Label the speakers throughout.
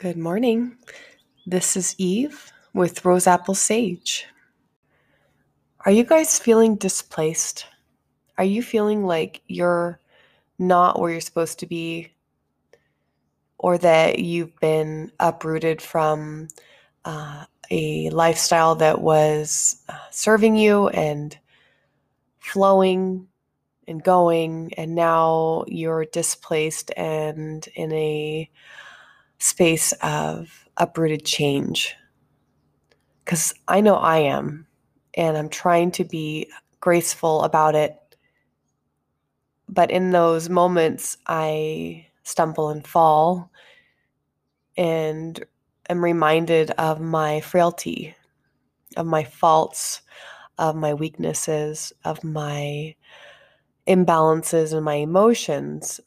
Speaker 1: Good morning. This is Eve with Rose Apple Sage. Are you guys feeling displaced? Are you feeling like you're not where you're supposed to be? Or that you've been uprooted from uh, a lifestyle that was uh, serving you and flowing and going, and now you're displaced and in a space of uprooted change. Because I know I am, and I'm trying to be graceful about it. But in those moments, I stumble and fall and am reminded of my frailty, of my faults, of my weaknesses, of my imbalances and my emotions,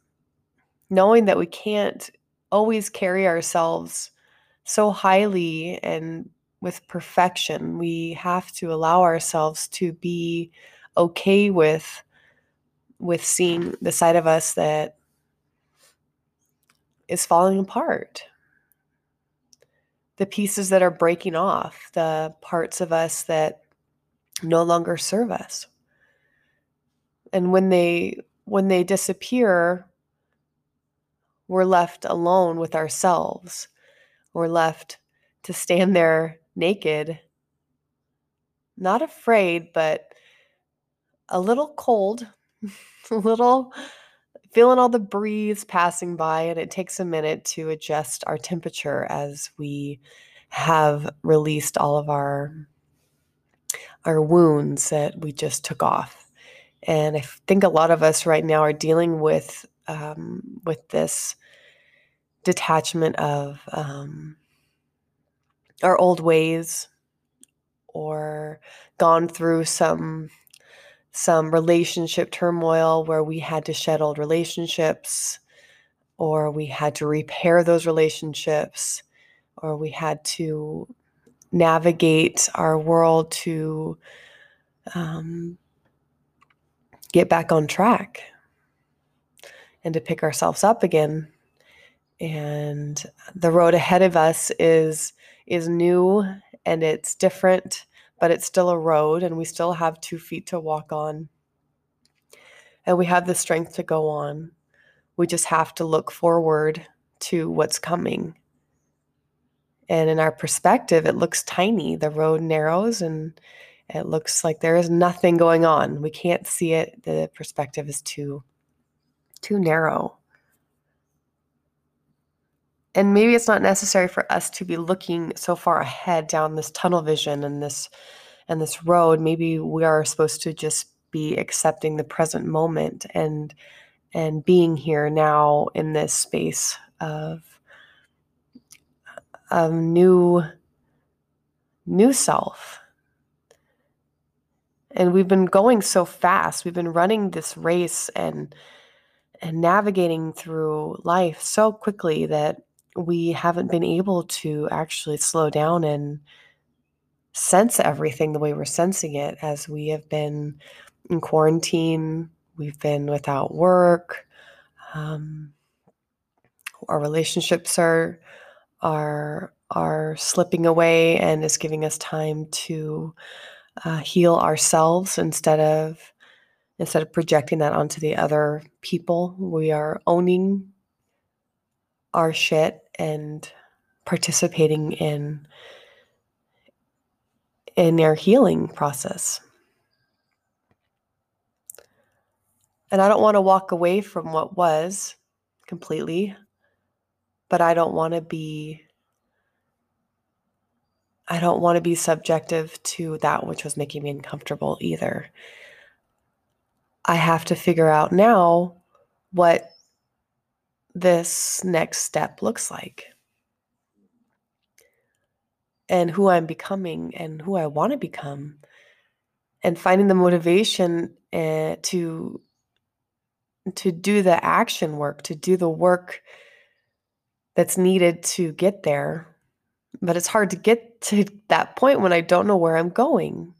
Speaker 1: knowing that we can't always carry ourselves so highly and with perfection. We have to allow ourselves to be okay with with seeing the side of us that is falling apart. The pieces that are breaking off, the parts of us that no longer serve us. And when they when they disappear, we're left alone with ourselves. We're left to stand there naked, not afraid, but a little cold, a little feeling all the breeze passing by. And it takes a minute to adjust our temperature as we have released all of our our wounds that we just took off. And I think a lot of us right now are dealing with um, with this detachment of um, our old ways or gone through some some relationship turmoil where we had to shed old relationships or we had to repair those relationships or we had to navigate our world to um, get back on track and to pick ourselves up again and the road ahead of us is is new and it's different but it's still a road and we still have two feet to walk on. And we have the strength to go on. We just have to look forward to what's coming. And in our perspective it looks tiny. The road narrows and it looks like there is nothing going on. We can't see it. The perspective is too too narrow and maybe it's not necessary for us to be looking so far ahead down this tunnel vision and this and this road. Maybe we are supposed to just be accepting the present moment and and being here now in this space of of new new self. And we've been going so fast. We've been running this race and and navigating through life so quickly that we haven't been able to actually slow down and sense everything the way we're sensing it as we have been in quarantine, we've been without work, um, our relationships are are are slipping away and is giving us time to uh, heal ourselves instead of instead of projecting that onto the other people we are owning our shit and participating in in their healing process. And I don't want to walk away from what was completely, but I don't want to be I don't want to be subjective to that which was making me uncomfortable either. I have to figure out now what this next step looks like. And who I'm becoming and who I want to become. And finding the motivation uh, to to do the action work to do the work that's needed to get there. But it's hard to get to that point when I don't know where I'm going.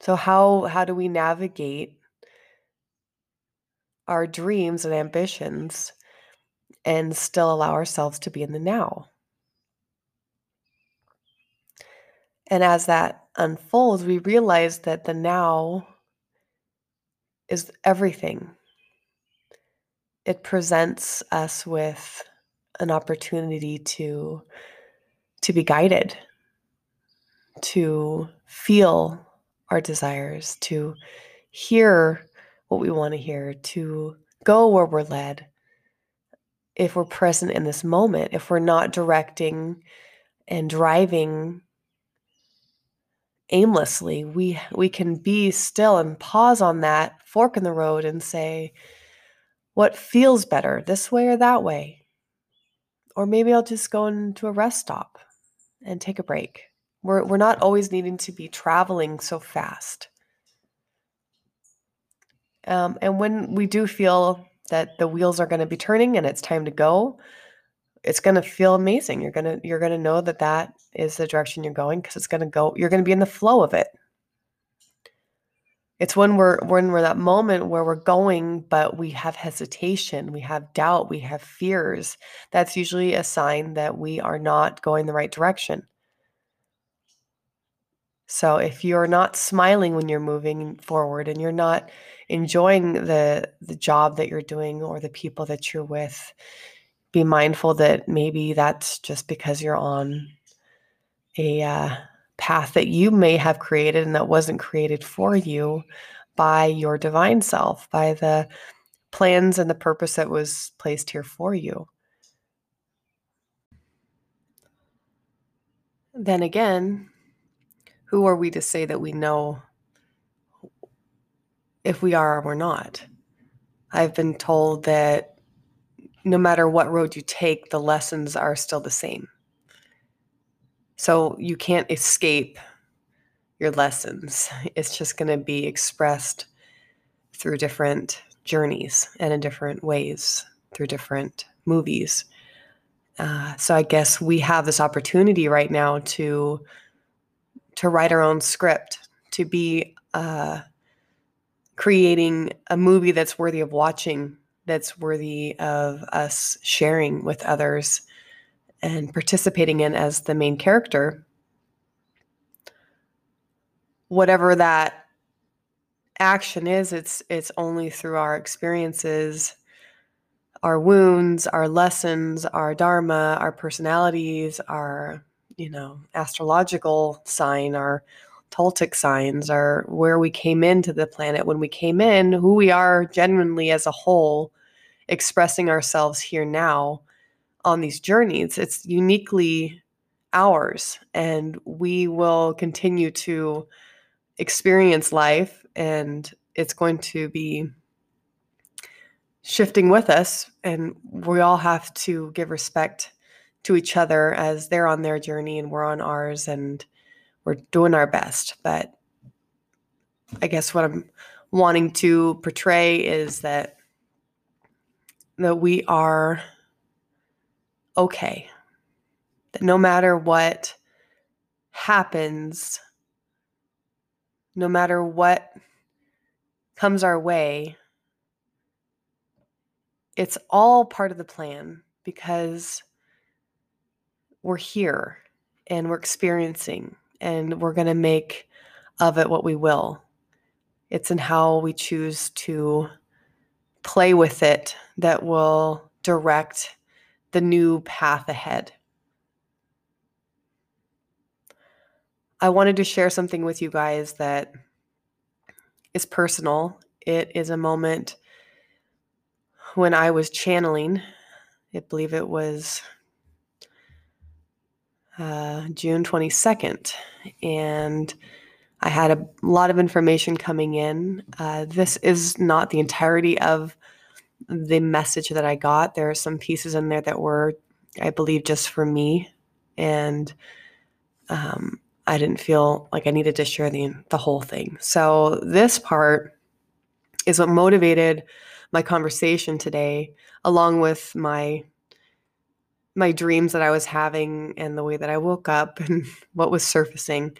Speaker 1: So how how do we navigate our dreams and ambitions and still allow ourselves to be in the now. And as that unfolds, we realize that the now is everything. It presents us with an opportunity to to be guided, to feel our desires, to hear what we want to hear, to go where we're led. If we're present in this moment, if we're not directing and driving aimlessly, we we can be still and pause on that fork in the road and say, what feels better, this way or that way? Or maybe I'll just go into a rest stop and take a break. We're, we're not always needing to be traveling so fast. Um, and when we do feel that the wheels are going to be turning and it's time to go, it's going to feel amazing. You're going to you're going to know that that is the direction you're going because it's going to go you're going to be in the flow of it. It's when we're when we're that moment where we're going but we have hesitation, we have doubt, we have fears. That's usually a sign that we are not going the right direction. So if you're not smiling when you're moving forward and you're not enjoying the the job that you're doing or the people that you're with, be mindful that maybe that's just because you're on a uh, path that you may have created and that wasn't created for you by your divine self, by the plans and the purpose that was placed here for you. Then again, who are we to say that we know if we are or we're not? I've been told that no matter what road you take, the lessons are still the same. So you can't escape your lessons. It's just going to be expressed through different journeys and in different ways, through different movies. Uh, so I guess we have this opportunity right now to to write our own script, to be uh, creating a movie that's worthy of watching, that's worthy of us sharing with others and participating in as the main character. Whatever that action is, it's it's only through our experiences, our wounds, our lessons, our dharma, our personalities, our you know, astrological sign, our Toltec signs, our where we came into the planet. When we came in, who we are genuinely as a whole, expressing ourselves here now on these journeys. It's uniquely ours, and we will continue to experience life, and it's going to be shifting with us, and we all have to give respect to each other as they're on their journey and we're on ours. And we're doing our best. But I guess what I'm wanting to portray is that that we are okay. That no matter what happens, no matter what comes our way, it's all part of the plan because we're here and we're experiencing and we're going to make of it what we will. It's in how we choose to play with it that will direct the new path ahead. I wanted to share something with you guys that is personal. It is a moment when I was channeling, I believe it was uh, June 22nd. And I had a lot of information coming in. Uh, this is not the entirety of the message that I got. There are some pieces in there that were, I believe, just for me. And um, I didn't feel like I needed to share the, the whole thing. So, this part is what motivated my conversation today, along with my my dreams that I was having and the way that I woke up and what was surfacing.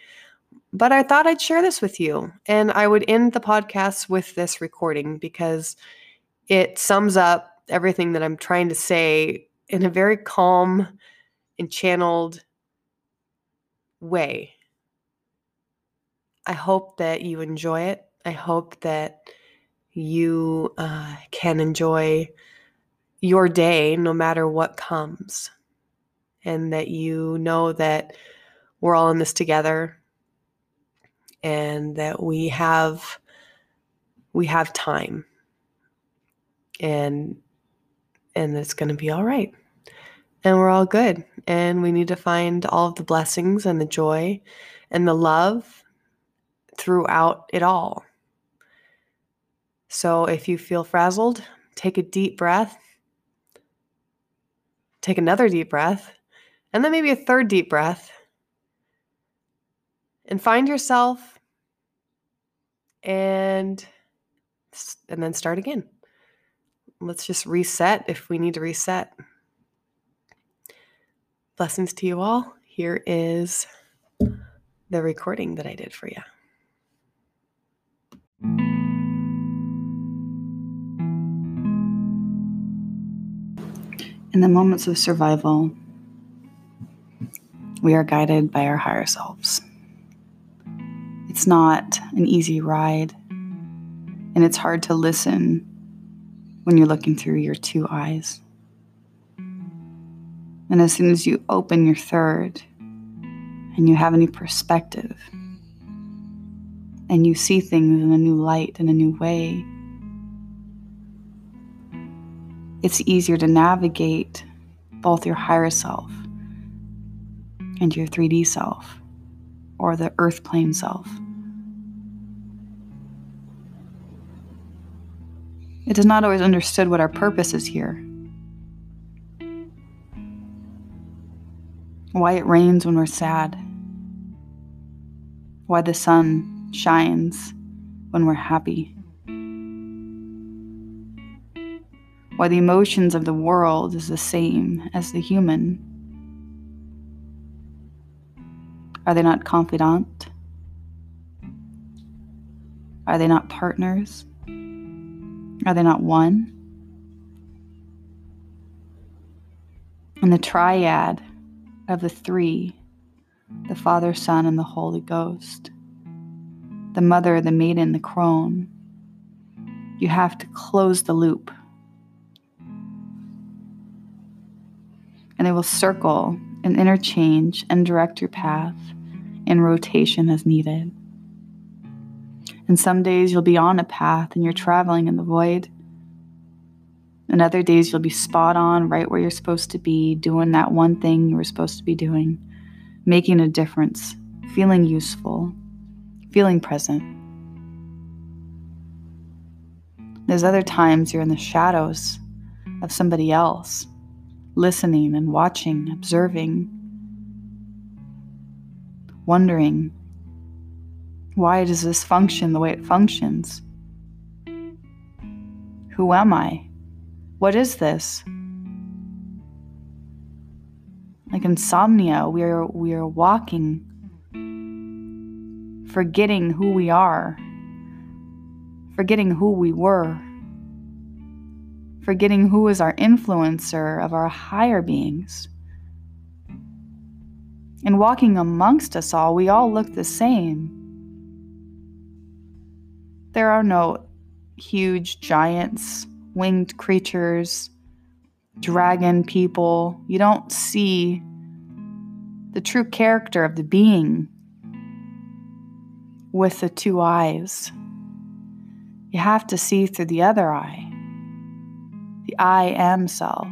Speaker 1: But I thought I'd share this with you. And I would end the podcast with this recording because it sums up everything that I'm trying to say in a very calm and channeled way. I hope that you enjoy it. I hope that you uh, can enjoy your day no matter what comes, and that you know that we're all in this together and that we have we have time and and it's going to be all right and we're all good and we need to find all of the blessings and the joy and the love throughout it all. So if you feel frazzled take a deep breath take another deep breath and then maybe a third deep breath and find yourself and and then start again. Let's just reset if we need to reset. Blessings to you all. Here is the recording that i did for you
Speaker 2: In the moments of survival, we are guided by our higher selves. It's not an easy ride, and it's hard to listen when you're looking through your two eyes. And as soon as you open your third and you have a new perspective and you see things in a new light, in a new way, it's easier to navigate both your higher self and your 3D self or the earth plane self. It is not always understood what our purpose is here. Why it rains when we're sad. Why the sun shines when we're happy. Why the emotions of the world is the same as the human. Are they not confidant? Are they not partners? Are they not one? And the triad of the three the Father, Son, and the Holy Ghost, the Mother, the Maiden, the Crone. You have to close the loop. And they will circle and interchange and direct your path in rotation as needed. And some days you'll be on a path and you're traveling in the void. And other days you'll be spot on, right where you're supposed to be, doing that one thing you were supposed to be doing, making a difference, feeling useful, feeling present. There's other times you're in the shadows of somebody else, listening and watching, observing, wondering why does this function the way it functions? Who am I? What is this? Like insomnia, we are we are walking, forgetting who we are, forgetting who we were, forgetting who is our influencer of our higher beings. And walking amongst us all, we all look the same. There are no huge giants, winged creatures, dragon people. You don't see the true character of the being with the two eyes. You have to see through the other eye, I am self.